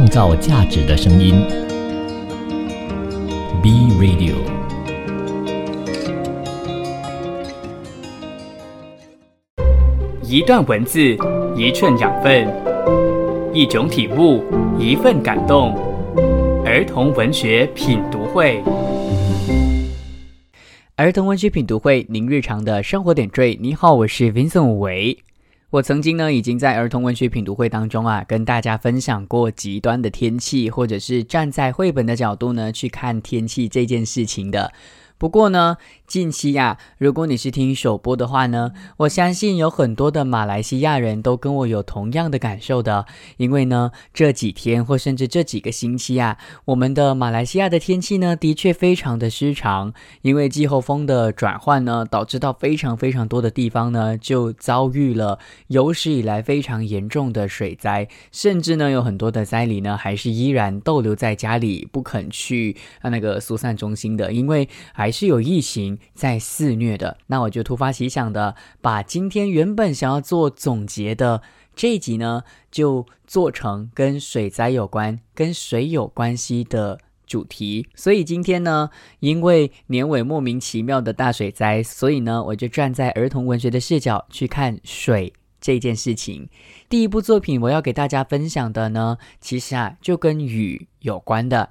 创造价值的声音。B Radio。一段文字，一寸养分，一种体悟，一份感动。儿童文学品读会，儿童文学品读会，您日常的生活点缀。你好，我是 Vincent 维。我曾经呢，已经在儿童文学品读会当中啊，跟大家分享过极端的天气，或者是站在绘本的角度呢去看天气这件事情的。不过呢，近期呀，如果你是听首播的话呢，我相信有很多的马来西亚人都跟我有同样的感受的。因为呢，这几天或甚至这几个星期啊，我们的马来西亚的天气呢，的确非常的失常。因为季候风的转换呢，导致到非常非常多的地方呢，就遭遇了有史以来非常严重的水灾，甚至呢，有很多的灾里呢，还是依然逗留在家里不肯去啊那个疏散中心的，因为还。是有疫情在肆虐的，那我就突发奇想的，把今天原本想要做总结的这一集呢，就做成跟水灾有关、跟水有关系的主题。所以今天呢，因为年尾莫名其妙的大水灾，所以呢，我就站在儿童文学的视角去看水这件事情。第一部作品我要给大家分享的呢，其实啊，就跟雨有关的。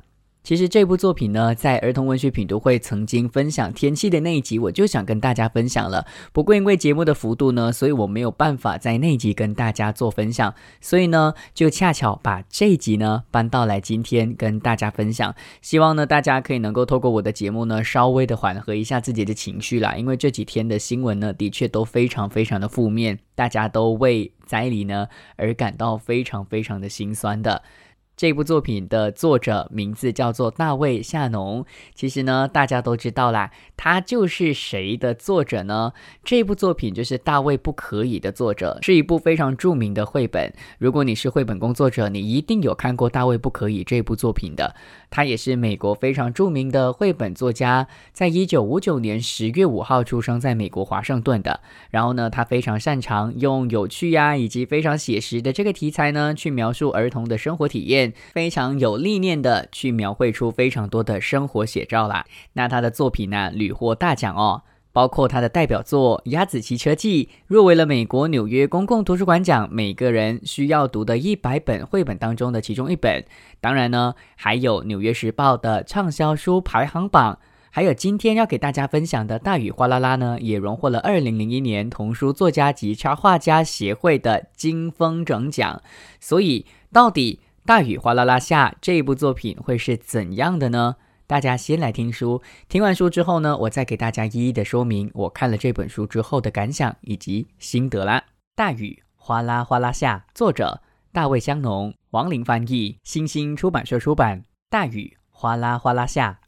其实这部作品呢，在儿童文学品读会曾经分享天气的那一集，我就想跟大家分享了。不过因为节目的幅度呢，所以我没有办法在那集跟大家做分享，所以呢，就恰巧把这一集呢搬到来今天跟大家分享。希望呢，大家可以能够透过我的节目呢，稍微的缓和一下自己的情绪啦。因为这几天的新闻呢，的确都非常非常的负面，大家都为灾黎呢而感到非常非常的心酸的。这部作品的作者名字叫做大卫·夏农。其实呢，大家都知道啦，他就是谁的作者呢？这部作品就是《大卫不可以》的作者，是一部非常著名的绘本。如果你是绘本工作者，你一定有看过《大卫不可以》这部作品的。他也是美国非常著名的绘本作家，在一九五九年十月五号出生在美国华盛顿的。然后呢，他非常擅长用有趣呀以及非常写实的这个题材呢，去描述儿童的生活体验。非常有历练的去描绘出非常多的生活写照啦。那他的作品呢屡获大奖哦，包括他的代表作《鸭子骑车记》入围了美国纽约公共图书馆奖每个人需要读的一百本绘本当中的其中一本。当然呢，还有《纽约时报》的畅销书排行榜，还有今天要给大家分享的大雨哗啦啦呢，也荣获了二零零一年童书作家及插画家协会的金风筝奖。所以到底？大雨哗啦啦下这一部作品会是怎样的呢？大家先来听书，听完书之后呢，我再给大家一一的说明我看了这本书之后的感想以及心得啦。大雨哗啦哗啦下，作者大卫香农，王林翻译，新星出版社出版。大雨哗啦哗啦下，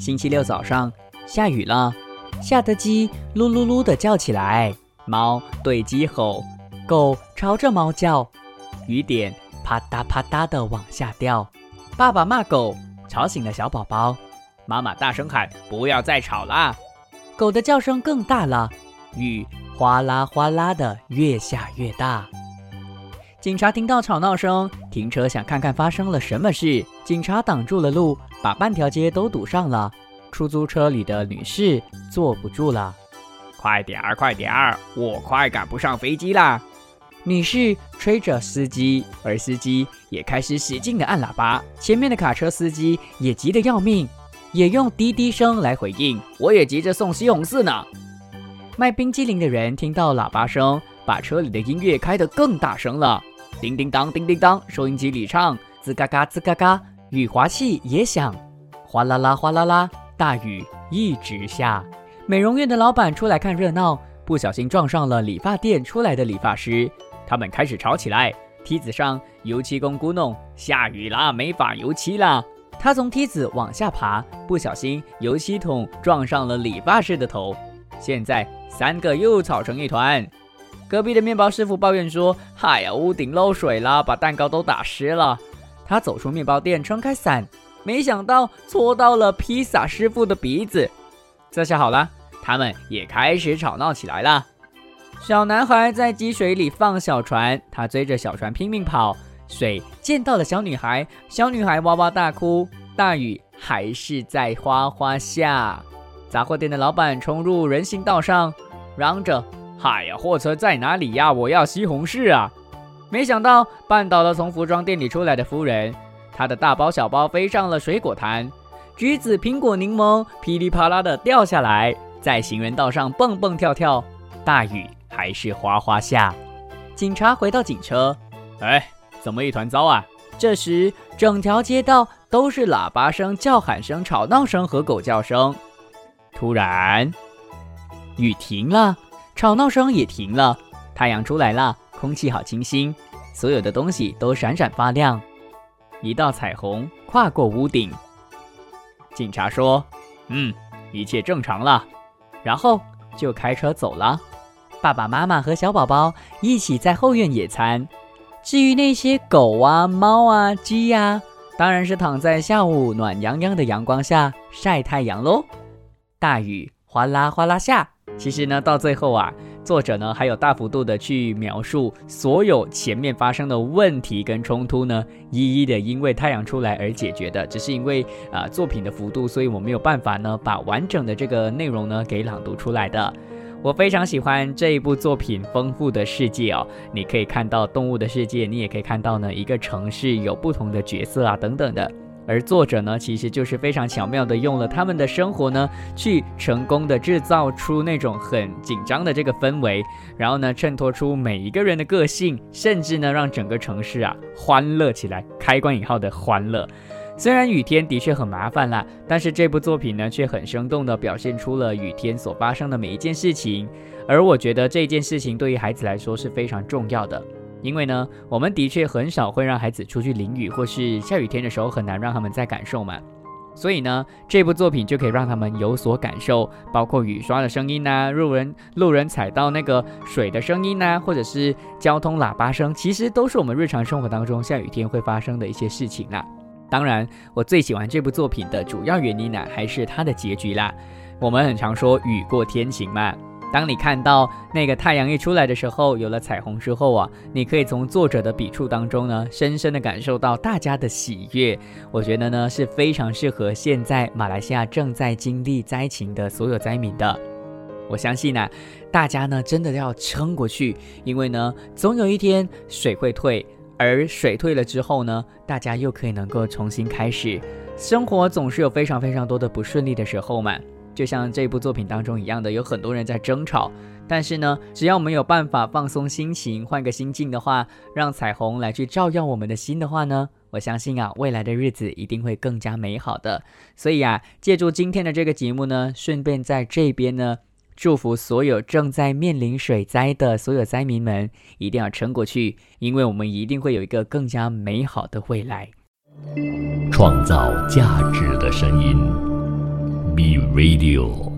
星期六早上下雨了。吓得鸡噜噜噜的叫起来，猫对鸡吼，狗朝着猫叫，雨点啪嗒啪嗒的往下掉。爸爸骂狗，吵醒了小宝宝。妈妈大声喊：“不要再吵啦！”狗的叫声更大了，雨哗啦哗啦的越下越大。警察听到吵闹声，停车想看看发生了什么事。警察挡住了路，把半条街都堵上了。出租车里的女士坐不住了，快点儿，快点儿，我快赶不上飞机啦！女士催着司机，而司机也开始使劲的按喇叭。前面的卡车司机也急得要命，也用滴滴声来回应：“我也急着送西红柿呢。”卖冰激凌的人听到喇叭声，把车里的音乐开得更大声了。叮叮当，叮叮当，收音机里唱：吱嘎嘎，吱嘎嘎，雨滑器也响，哗啦啦，哗啦啦。大雨一直下，美容院的老板出来看热闹，不小心撞上了理发店出来的理发师，他们开始吵起来。梯子上油漆工咕哝：“下雨啦，没法油漆啦。”他从梯子往下爬，不小心油漆桶撞上了理发师的头。现在三个又吵成一团。隔壁的面包师傅抱怨说：“嗨呀，屋顶漏水了，把蛋糕都打湿了。”他走出面包店，撑开伞。没想到戳到了披萨师傅的鼻子，这下好了，他们也开始吵闹起来了。小男孩在积水里放小船，他追着小船拼命跑。水溅到了小女孩，小女孩哇哇大哭。大雨还是在哗哗下。杂货店的老板冲入人行道上，嚷着：“嗨呀，货车在哪里呀？我要西红柿啊！”没想到绊倒了从服装店里出来的夫人，他的大包小包飞上了水果摊，橘子、苹果、柠檬噼里啪啦的掉下来，在行人道上蹦蹦跳跳。大雨还是哗哗下。警察回到警车，哎。怎么一团糟啊！这时，整条街道都是喇叭声、叫喊声、吵闹声和狗叫声。突然，雨停了，吵闹声也停了，太阳出来了，空气好清新，所有的东西都闪闪发亮。一道彩虹跨过屋顶。警察说：“嗯，一切正常了。”然后就开车走了。爸爸妈妈和小宝宝一起在后院野餐。至于那些狗啊、猫啊、鸡呀，当然是躺在下午暖洋洋的阳光下晒太阳喽。大雨哗啦哗啦下。其实呢，到最后啊，作者呢还有大幅度的去描述所有前面发生的问题跟冲突呢，一一的因为太阳出来而解决的。只是因为啊作品的幅度，所以我没有办法呢把完整的这个内容呢给朗读出来的。我非常喜欢这一部作品丰富的世界哦，你可以看到动物的世界，你也可以看到呢一个城市有不同的角色啊等等的。而作者呢，其实就是非常巧妙的用了他们的生活呢，去成功的制造出那种很紧张的这个氛围，然后呢衬托出每一个人的个性，甚至呢让整个城市啊欢乐起来，开关引号的欢乐。虽然雨天的确很麻烦啦，但是这部作品呢，却很生动地表现出了雨天所发生的每一件事情。而我觉得这件事情对于孩子来说是非常重要的，因为呢，我们的确很少会让孩子出去淋雨，或是下雨天的时候很难让他们再感受嘛。所以呢，这部作品就可以让他们有所感受，包括雨刷的声音呐，路人路人踩到那个水的声音呐，或者是交通喇叭声，其实都是我们日常生活当中下雨天会发生的一些事情啦。当然，我最喜欢这部作品的主要原因呢，还是它的结局啦。我们很常说雨过天晴嘛。当你看到那个太阳一出来的时候，有了彩虹之后啊，你可以从作者的笔触当中呢，深深的感受到大家的喜悦。我觉得呢，是非常适合现在马来西亚正在经历灾情的所有灾民的。我相信呢，大家呢真的要撑过去，因为呢，总有一天水会退。而水退了之后呢，大家又可以能够重新开始生活。总是有非常非常多的不顺利的时候嘛，就像这部作品当中一样的，有很多人在争吵。但是呢，只要我们有办法放松心情，换个心境的话，让彩虹来去照耀我们的心的话呢，我相信啊，未来的日子一定会更加美好的。所以啊，借助今天的这个节目呢，顺便在这边呢。祝福所有正在面临水灾的所有灾民们，一定要撑过去，因为我们一定会有一个更加美好的未来。创造价值的声音 B Radio。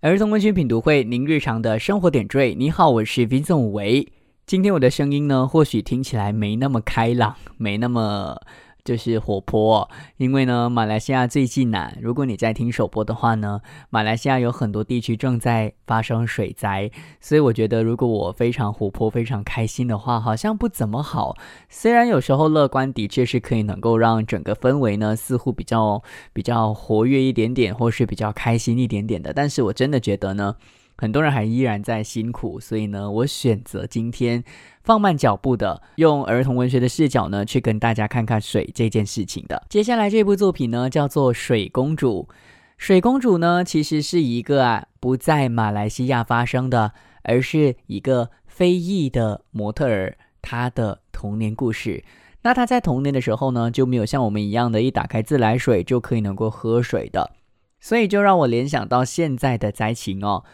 儿童文学品读会，您日常的生活点缀。你好，我是 Vincent 维。今天我的声音呢，或许听起来没那么开朗，没那么。就是活泼，因为呢，马来西亚最近呢，如果你在听首播的话呢，马来西亚有很多地区正在发生水灾，所以我觉得如果我非常活泼、非常开心的话，好像不怎么好。虽然有时候乐观的确是可以能够让整个氛围呢，似乎比较比较活跃一点点，或是比较开心一点点的，但是我真的觉得呢。很多人还依然在辛苦，所以呢，我选择今天放慢脚步的，用儿童文学的视角呢，去跟大家看看水这件事情的。接下来这部作品呢，叫做《水公主》。水公主呢，其实是一个啊，不在马来西亚发生的，而是一个非裔的模特儿，她的童年故事。那她在童年的时候呢，就没有像我们一样的，一打开自来水就可以能够喝水的，所以就让我联想到现在的灾情哦。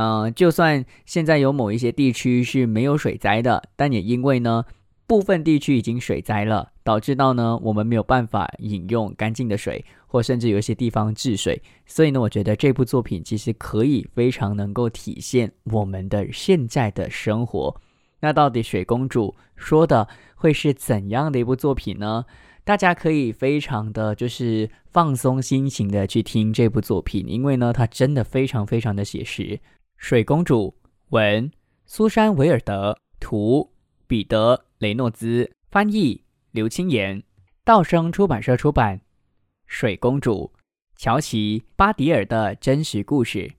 嗯，就算现在有某一些地区是没有水灾的，但也因为呢，部分地区已经水灾了，导致到呢，我们没有办法饮用干净的水，或甚至有一些地方治水。所以呢，我觉得这部作品其实可以非常能够体现我们的现在的生活。那到底水公主说的会是怎样的一部作品呢？大家可以非常的就是放松心情的去听这部作品，因为呢，它真的非常非常的写实。水公主，文苏珊·维尔德，图彼得·雷诺兹，翻译刘清言，道生出版社出版。水公主，乔奇·巴迪尔的真实故事。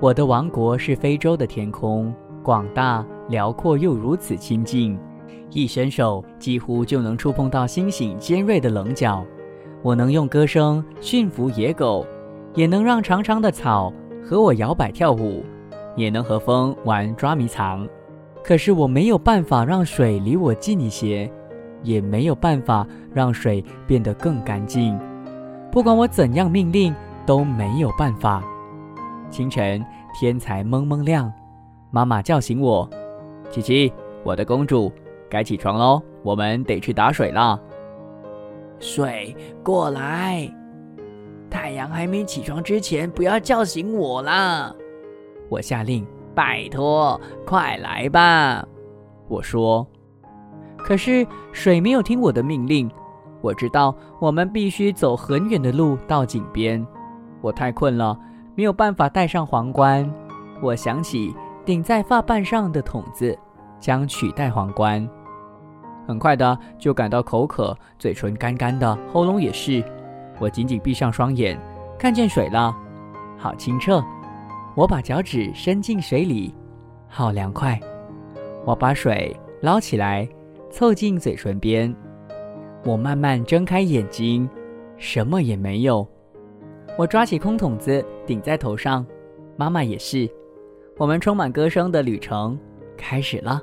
我的王国是非洲的天空，广大辽阔又如此亲近。一伸手，几乎就能触碰到星星尖锐的棱角。我能用歌声驯服野狗，也能让长长的草和我摇摆跳舞，也能和风玩捉迷藏。可是我没有办法让水离我近一些，也没有办法让水变得更干净。不管我怎样命令，都没有办法。清晨，天才蒙蒙亮，妈妈叫醒我：“琪琪，我的公主。”该起床喽，我们得去打水了。水过来，太阳还没起床之前，不要叫醒我啦！我下令。拜托，快来吧！我说。可是水没有听我的命令。我知道我们必须走很远的路到井边。我太困了，没有办法戴上皇冠。我想起顶在发瓣上的筒子，将取代皇冠。很快的就感到口渴，嘴唇干干的，喉咙也是。我紧紧闭上双眼，看见水了，好清澈。我把脚趾伸进水里，好凉快。我把水捞起来，凑近嘴唇边。我慢慢睁开眼睛，什么也没有。我抓起空桶子顶在头上，妈妈也是。我们充满歌声的旅程开始了。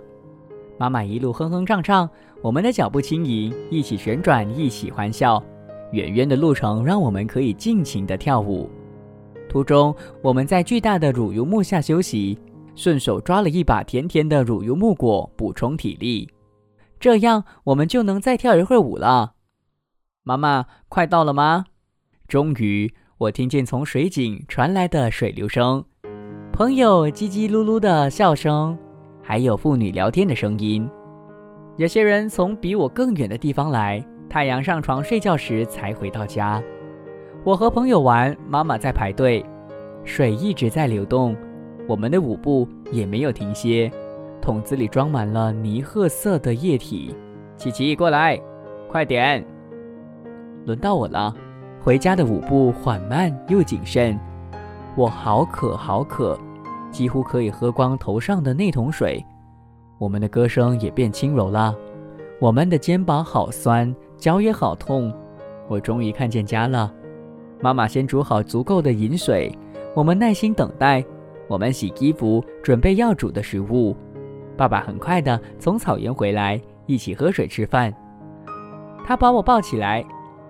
妈妈一路哼哼唱唱。我们的脚步轻盈，一起旋转，一起欢笑。远远的路程让我们可以尽情的跳舞。途中，我们在巨大的乳油木下休息，顺手抓了一把甜甜的乳油木果，补充体力。这样，我们就能再跳一会儿舞了。妈妈，快到了吗？终于，我听见从水井传来的水流声，朋友叽叽噜噜的笑声，还有妇女聊天的声音。有些人从比我更远的地方来，太阳上床睡觉时才回到家。我和朋友玩，妈妈在排队，水一直在流动，我们的舞步也没有停歇。桶子里装满了泥褐色的液体。琪琪，过来，快点！轮到我了。回家的舞步缓慢又谨慎。我好渴，好渴，几乎可以喝光头上的那桶水。我们的歌声也变轻柔了，我们的肩膀好酸，脚也好痛。我终于看见家了。妈妈先煮好足够的饮水，我们耐心等待。我们洗衣服，准备要煮的食物。爸爸很快的从草原回来，一起喝水吃饭。他把我抱起来，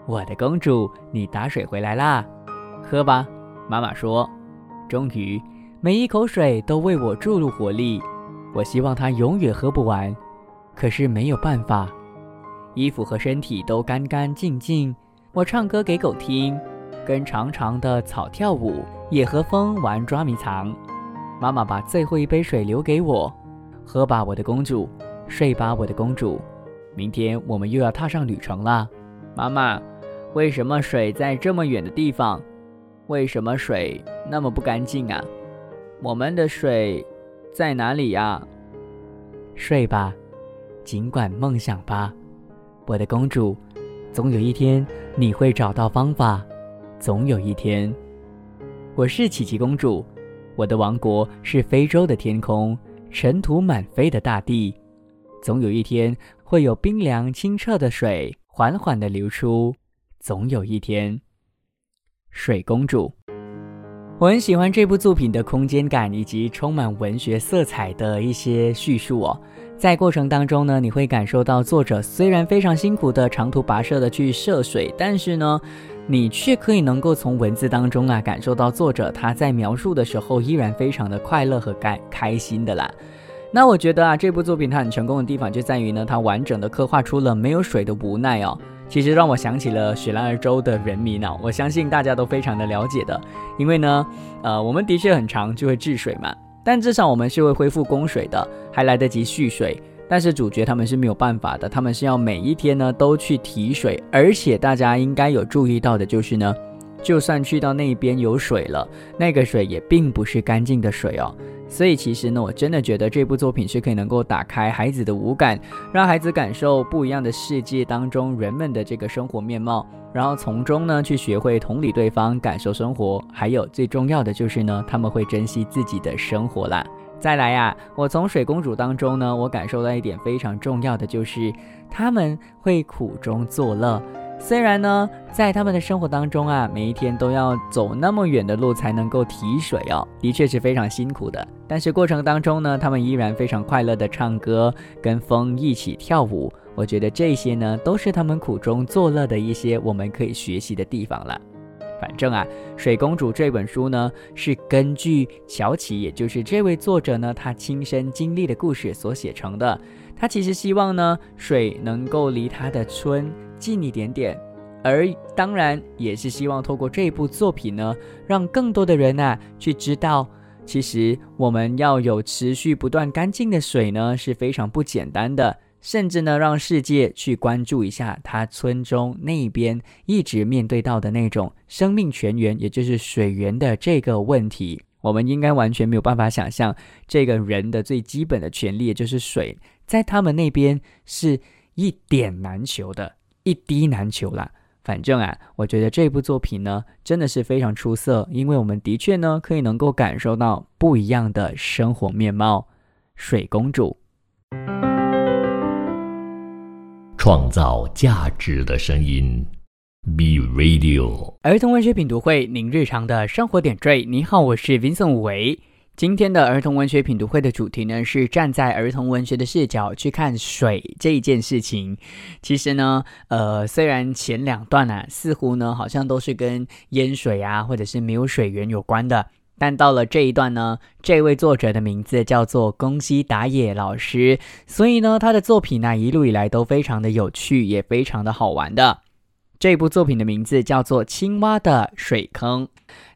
我的公主，你打水回来啦，喝吧。妈妈说，终于，每一口水都为我注入活力。我希望它永远喝不完，可是没有办法。衣服和身体都干干净净。我唱歌给狗听，跟长长的草跳舞，也和风玩捉迷藏。妈妈把最后一杯水留给我，喝吧，我的公主，睡吧，我的公主。明天我们又要踏上旅程了。妈妈，为什么水在这么远的地方？为什么水那么不干净啊？我们的水。在哪里呀？睡吧，尽管梦想吧，我的公主。总有一天你会找到方法。总有一天，我是琪琪公主。我的王国是非洲的天空，尘土满飞的大地。总有一天会有冰凉清澈的水缓缓的流出。总有一天，水公主。我很喜欢这部作品的空间感以及充满文学色彩的一些叙述哦，在过程当中呢，你会感受到作者虽然非常辛苦的长途跋涉的去涉水，但是呢，你却可以能够从文字当中啊感受到作者他在描述的时候依然非常的快乐和开开心的啦。那我觉得啊，这部作品它很成功的地方就在于呢，它完整的刻画出了没有水的无奈哦。其实让我想起了雪兰莪州的人民啊，我相信大家都非常的了解的，因为呢，呃，我们的确很长就会治水嘛，但至少我们是会恢复供水的，还来得及蓄水。但是主角他们是没有办法的，他们是要每一天呢都去提水，而且大家应该有注意到的就是呢，就算去到那边有水了，那个水也并不是干净的水哦。所以其实呢，我真的觉得这部作品是可以能够打开孩子的五感，让孩子感受不一样的世界当中人们的这个生活面貌，然后从中呢去学会同理对方，感受生活。还有最重要的就是呢，他们会珍惜自己的生活啦。再来呀，我从水公主当中呢，我感受到一点非常重要的就是他们会苦中作乐。虽然呢，在他们的生活当中啊，每一天都要走那么远的路才能够提水哦，的确是非常辛苦的。但是过程当中呢，他们依然非常快乐的唱歌，跟风一起跳舞。我觉得这些呢，都是他们苦中作乐的一些我们可以学习的地方了。反正啊，《水公主》这本书呢，是根据乔琪，也就是这位作者呢，他亲身经历的故事所写成的。他其实希望呢，水能够离他的村。近一点点，而当然也是希望透过这部作品呢，让更多的人呐去知道，其实我们要有持续不断干净的水呢是非常不简单的，甚至呢让世界去关注一下他村中那边一直面对到的那种生命泉源，也就是水源的这个问题。我们应该完全没有办法想象，这个人的最基本的权利，也就是水，在他们那边是一点难求的。一滴难求啦。反正啊，我觉得这部作品呢，真的是非常出色，因为我们的确呢，可以能够感受到不一样的生活面貌。水公主，创造价值的声音，Be Radio，儿童文学品读会，您日常的生活点缀。你好，我是 Vincent 维。今天的儿童文学品读会的主题呢，是站在儿童文学的视角去看水这一件事情。其实呢，呃，虽然前两段呢，似乎呢好像都是跟淹水啊，或者是没有水源有关的，但到了这一段呢，这位作者的名字叫做宫西达也老师，所以呢，他的作品呢一路以来都非常的有趣，也非常的好玩的。这部作品的名字叫做《青蛙的水坑》。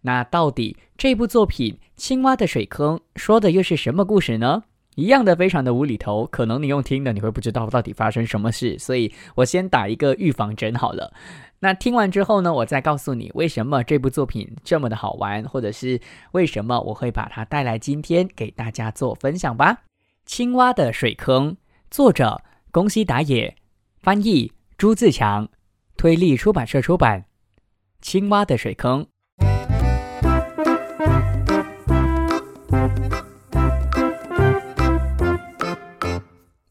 那到底这部作品《青蛙的水坑》说的又是什么故事呢？一样的，非常的无厘头。可能你用听的，你会不知道到底发生什么事。所以我先打一个预防针好了。那听完之后呢，我再告诉你为什么这部作品这么的好玩，或者是为什么我会把它带来今天给大家做分享吧。《青蛙的水坑》，作者宫西达也，翻译朱自强。推力出版社出版《青蛙的水坑》。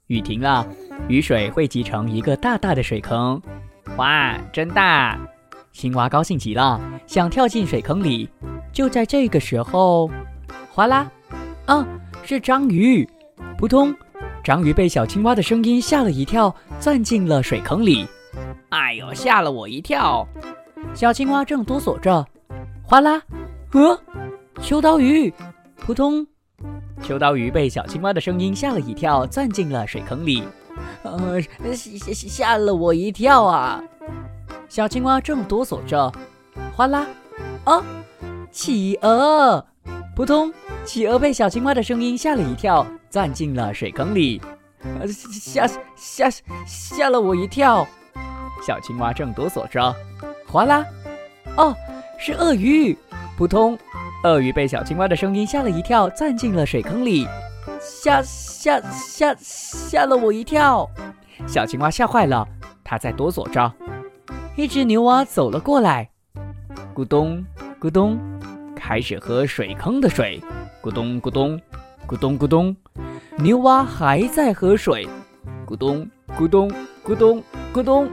雨停了，雨水汇集成一个大大的水坑。哇，真大！青蛙高兴极了，想跳进水坑里。就在这个时候，哗啦！啊，是章鱼！扑通！章鱼被小青蛙的声音吓了一跳，钻进了水坑里。哎呦，吓了我一跳！小青蛙正哆嗦着，哗啦，呃，秋刀鱼，扑通！秋刀鱼被小青蛙的声音吓了一跳，钻进了水坑里。呃，吓吓吓了我一跳啊！小青蛙正哆嗦着，哗啦，啊，企鹅，扑通！企鹅被小青蛙的声音吓了一跳，钻进了水坑里。呃，吓吓吓了我一跳！小青蛙正哆嗦着，哗啦！哦，是鳄鱼！扑通！鳄鱼被小青蛙的声音吓了一跳，钻进了水坑里。吓吓吓吓了我一跳！小青蛙吓坏了，它在哆嗦着。一只牛蛙走了过来，咕咚咕咚，开始喝水坑的水。咕咚咕咚，咕咚咕咚，牛蛙还在喝水。咕咚咕咚咕咚咕咚。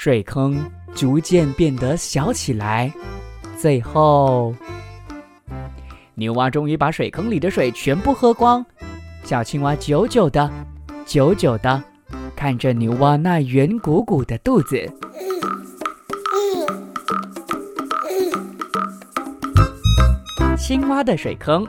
水坑逐渐变得小起来，最后，牛蛙终于把水坑里的水全部喝光。小青蛙久久的、久久的看着牛蛙那圆鼓鼓的肚子。青蛙的水坑。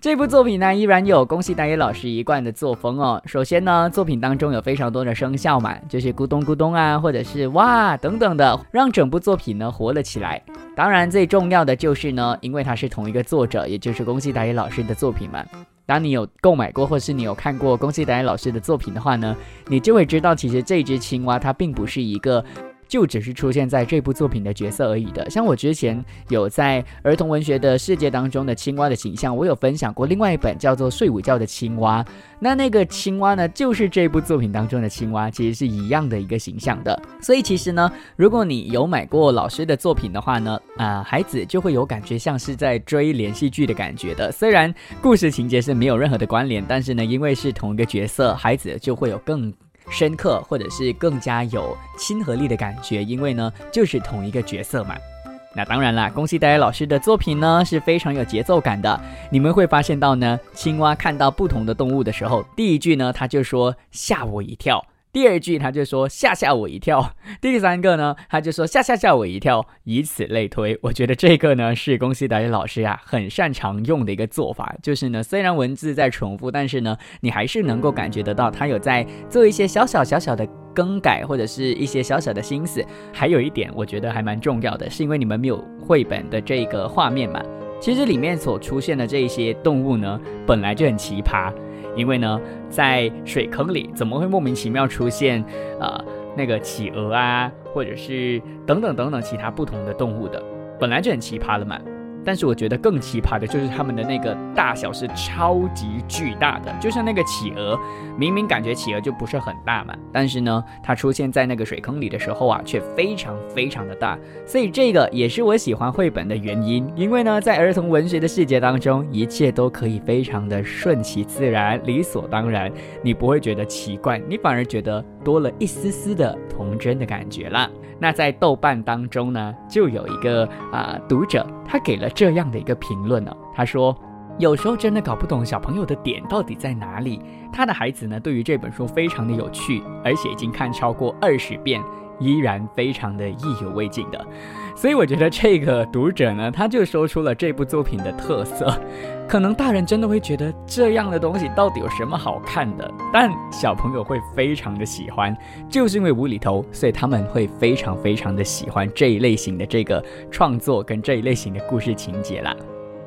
这部作品呢，依然有宫西达也老师一贯的作风哦。首先呢，作品当中有非常多的声效嘛，就是咕咚咕咚啊，或者是哇等等的，让整部作品呢活了起来。当然，最重要的就是呢，因为它是同一个作者，也就是宫西达也老师的作品嘛，当你有购买过，或是你有看过宫西达也老师的作品的话呢，你就会知道，其实这只青蛙它并不是一个。就只是出现在这部作品的角色而已的。像我之前有在儿童文学的世界当中的青蛙的形象，我有分享过另外一本叫做《睡午觉的青蛙》。那那个青蛙呢，就是这部作品当中的青蛙，其实是一样的一个形象的。所以其实呢，如果你有买过老师的作品的话呢，啊，孩子就会有感觉像是在追连续剧的感觉的。虽然故事情节是没有任何的关联，但是呢，因为是同一个角色，孩子就会有更。深刻，或者是更加有亲和力的感觉，因为呢，就是同一个角色嘛。那当然啦，恭喜大家老师的作品呢是非常有节奏感的。你们会发现到呢，青蛙看到不同的动物的时候，第一句呢，它就说吓我一跳。第二句他就说吓吓我一跳，第三个呢他就说吓吓吓我一跳，以此类推。我觉得这个呢是宫西达也老师啊很擅长用的一个做法，就是呢虽然文字在重复，但是呢你还是能够感觉得到他有在做一些小小小小的更改或者是一些小小的心思。还有一点我觉得还蛮重要的，是因为你们没有绘本的这个画面嘛，其实里面所出现的这一些动物呢本来就很奇葩。因为呢，在水坑里怎么会莫名其妙出现，呃，那个企鹅啊，或者是等等等等其他不同的动物的，本来就很奇葩了嘛。但是我觉得更奇葩的就是他们的那个大小是超级巨大的，就像那个企鹅，明明感觉企鹅就不是很大嘛，但是呢，它出现在那个水坑里的时候啊，却非常非常的大。所以这个也是我喜欢绘本的原因，因为呢，在儿童文学的世界当中，一切都可以非常的顺其自然、理所当然，你不会觉得奇怪，你反而觉得多了一丝丝的童真的感觉啦。那在豆瓣当中呢，就有一个啊读者，他给了这样的一个评论呢，他说，有时候真的搞不懂小朋友的点到底在哪里。他的孩子呢，对于这本书非常的有趣，而且已经看超过二十遍，依然非常的意犹未尽的。所以我觉得这个读者呢，他就说出了这部作品的特色。可能大人真的会觉得这样的东西到底有什么好看的，但小朋友会非常的喜欢，就是因为无厘头，所以他们会非常非常的喜欢这一类型的这个创作跟这一类型的故事情节啦。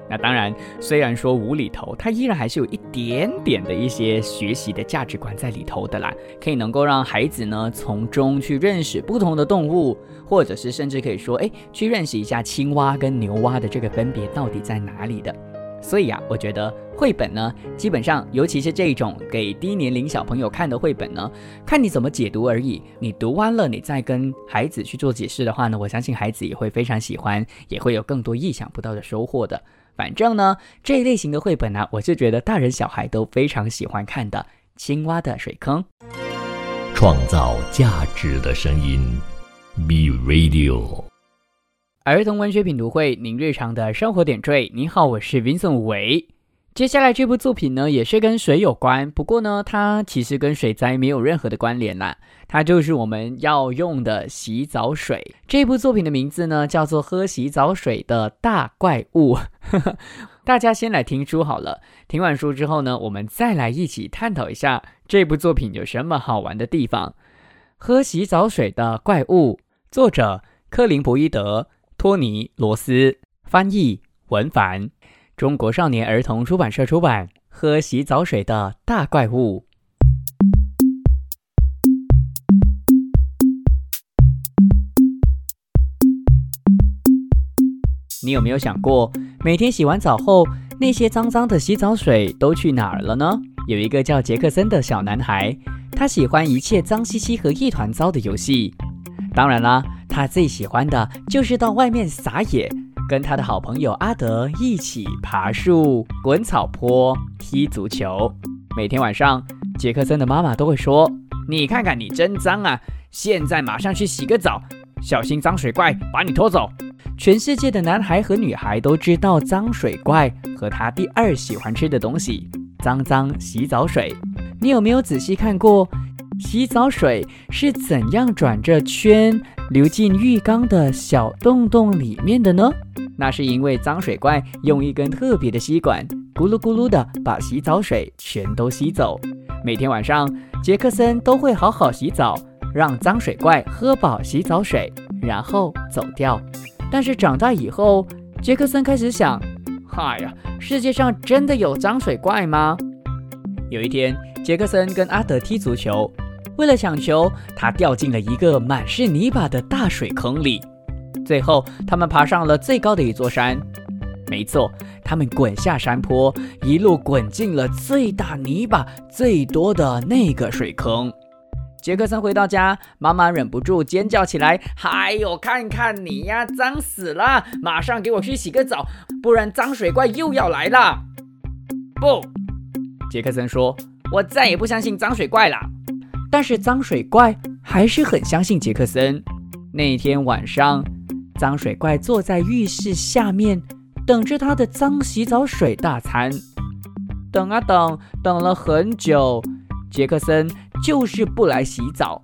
那当然，虽然说无厘头，它依然还是有一点点的一些学习的价值观在里头的啦，可以能够让孩子呢从中去认识不同的动物，或者是甚至可以说，哎，去认识一下青蛙跟牛蛙的这个分别到底在哪里的。所以啊，我觉得绘本呢，基本上，尤其是这种给低年龄小朋友看的绘本呢，看你怎么解读而已。你读完了，你再跟孩子去做解释的话呢，我相信孩子也会非常喜欢，也会有更多意想不到的收获的。反正呢，这一类型的绘本呢，我就觉得大人小孩都非常喜欢看的《青蛙的水坑》，创造价值的声音，Be Radio，儿童文学品读会，您日常的生活点缀。您好，我是 Vincent 韦。接下来这部作品呢，也是跟水有关，不过呢，它其实跟水灾没有任何的关联啦。它就是我们要用的洗澡水。这部作品的名字呢，叫做《喝洗澡水的大怪物》。大家先来听书好了，听完书之后呢，我们再来一起探讨一下这部作品有什么好玩的地方。《喝洗澡水的怪物》，作者克林伯伊德、托尼罗斯，翻译文凡。中国少年儿童出版社出版《喝洗澡水的大怪物》。你有没有想过，每天洗完澡后，那些脏脏的洗澡水都去哪儿了呢？有一个叫杰克森的小男孩，他喜欢一切脏兮兮和一团糟的游戏。当然啦，他最喜欢的就是到外面撒野。跟他的好朋友阿德一起爬树、滚草坡、踢足球。每天晚上，杰克森的妈妈都会说：“你看看你真脏啊！现在马上去洗个澡，小心脏水怪把你拖走。”全世界的男孩和女孩都知道脏水怪和他第二喜欢吃的东西——脏脏洗澡水。你有没有仔细看过洗澡水是怎样转着圈流进浴缸的小洞洞里面的呢？那是因为脏水怪用一根特别的吸管，咕噜咕噜的把洗澡水全都吸走。每天晚上，杰克森都会好好洗澡，让脏水怪喝饱洗澡水，然后走掉。但是长大以后，杰克森开始想：嗨呀，世界上真的有脏水怪吗？有一天，杰克森跟阿德踢足球，为了抢球，他掉进了一个满是泥巴的大水坑里。最后，他们爬上了最高的一座山。没错，他们滚下山坡，一路滚进了最大泥巴最多的那个水坑。杰克森回到家，妈妈忍不住尖叫起来：“哎呦，看看你呀，脏死了！马上给我去洗个澡，不然脏水怪又要来了。”不，杰克森说：“我再也不相信脏水怪了。”但是脏水怪还是很相信杰克森。那天晚上，脏水怪坐在浴室下面，等着他的脏洗澡水大餐。等啊等，等了很久，杰克森。就是不来洗澡，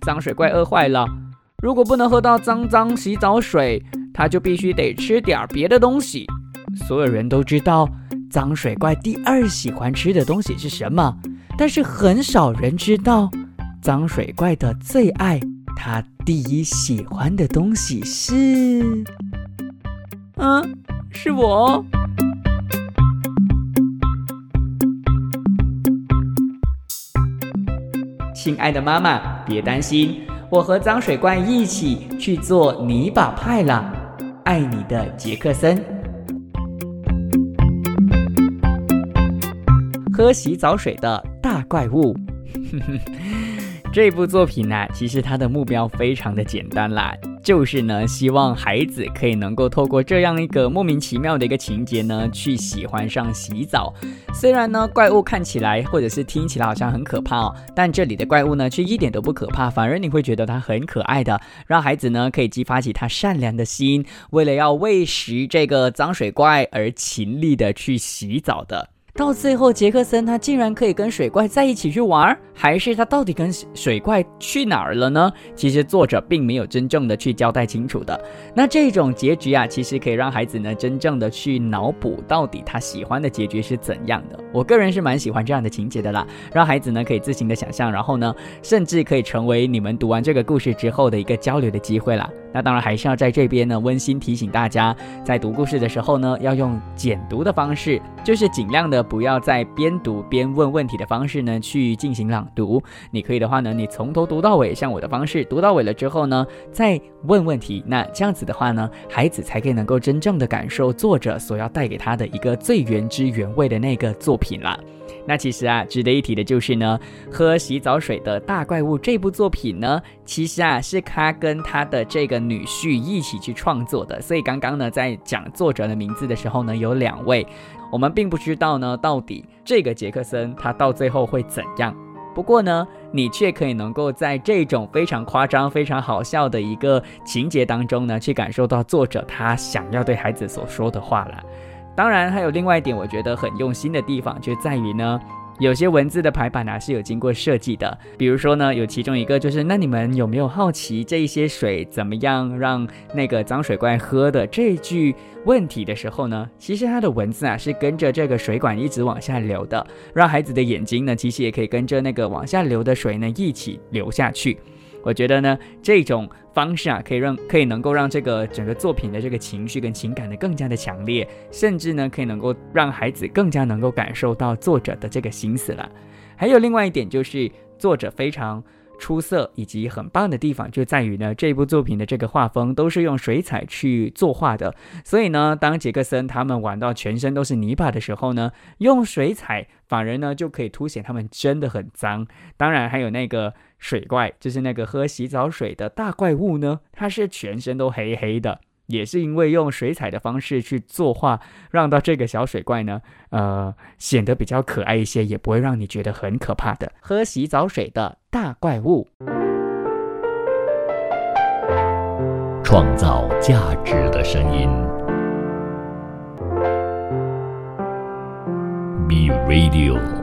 脏水怪饿坏了。如果不能喝到脏脏洗澡水，他就必须得吃点别的东西。所有人都知道脏水怪第二喜欢吃的东西是什么，但是很少人知道脏水怪的最爱，他第一喜欢的东西是……嗯，是我。亲爱的妈妈，别担心，我和脏水怪一起去做泥巴派了。爱你的杰克森。喝洗澡水的大怪物。这部作品呢，其实它的目标非常的简单啦。就是呢，希望孩子可以能够透过这样一个莫名其妙的一个情节呢，去喜欢上洗澡。虽然呢，怪物看起来或者是听起来好像很可怕哦，但这里的怪物呢，却一点都不可怕，反而你会觉得它很可爱的，让孩子呢可以激发起他善良的心，为了要喂食这个脏水怪而勤力的去洗澡的。到最后，杰克森他竟然可以跟水怪在一起去玩，还是他到底跟水怪去哪儿了呢？其实作者并没有真正的去交代清楚的。那这种结局啊，其实可以让孩子呢真正的去脑补到底他喜欢的结局是怎样的。我个人是蛮喜欢这样的情节的啦，让孩子呢可以自行的想象，然后呢，甚至可以成为你们读完这个故事之后的一个交流的机会啦。那当然还是要在这边呢温馨提醒大家，在读故事的时候呢，要用简读的方式，就是尽量的不要在边读边问问题的方式呢去进行朗读。你可以的话呢，你从头读到尾，像我的方式，读到尾了之后呢，再问问题。那这样子的话呢，孩子才可以能够真正的感受作者所要带给他的一个最原汁原味的那个作品啦。那其实啊，值得一提的就是呢，喝洗澡水的大怪物这部作品呢，其实啊是他跟他的这个女婿一起去创作的。所以刚刚呢，在讲作者的名字的时候呢，有两位，我们并不知道呢，到底这个杰克森他到最后会怎样。不过呢，你却可以能够在这种非常夸张、非常好笑的一个情节当中呢，去感受到作者他想要对孩子所说的话了。当然，还有另外一点，我觉得很用心的地方，就在于呢，有些文字的排版呢是有经过设计的。比如说呢，有其中一个就是，那你们有没有好奇这一些水怎么样让那个脏水怪喝的这句问题的时候呢？其实它的文字啊是跟着这个水管一直往下流的，让孩子的眼睛呢，其实也可以跟着那个往下流的水呢一起流下去。我觉得呢，这种方式啊，可以让可以能够让这个整个作品的这个情绪跟情感呢更加的强烈，甚至呢，可以能够让孩子更加能够感受到作者的这个心思了。还有另外一点就是，作者非常。出色以及很棒的地方就在于呢，这部作品的这个画风都是用水彩去作画的，所以呢，当杰克森他们玩到全身都是泥巴的时候呢，用水彩反而呢就可以凸显他们真的很脏。当然，还有那个水怪，就是那个喝洗澡水的大怪物呢，它是全身都黑黑的。也是因为用水彩的方式去作画，让到这个小水怪呢，呃，显得比较可爱一些，也不会让你觉得很可怕的。喝洗澡水的大怪物，创造价值的声音，Be Radio。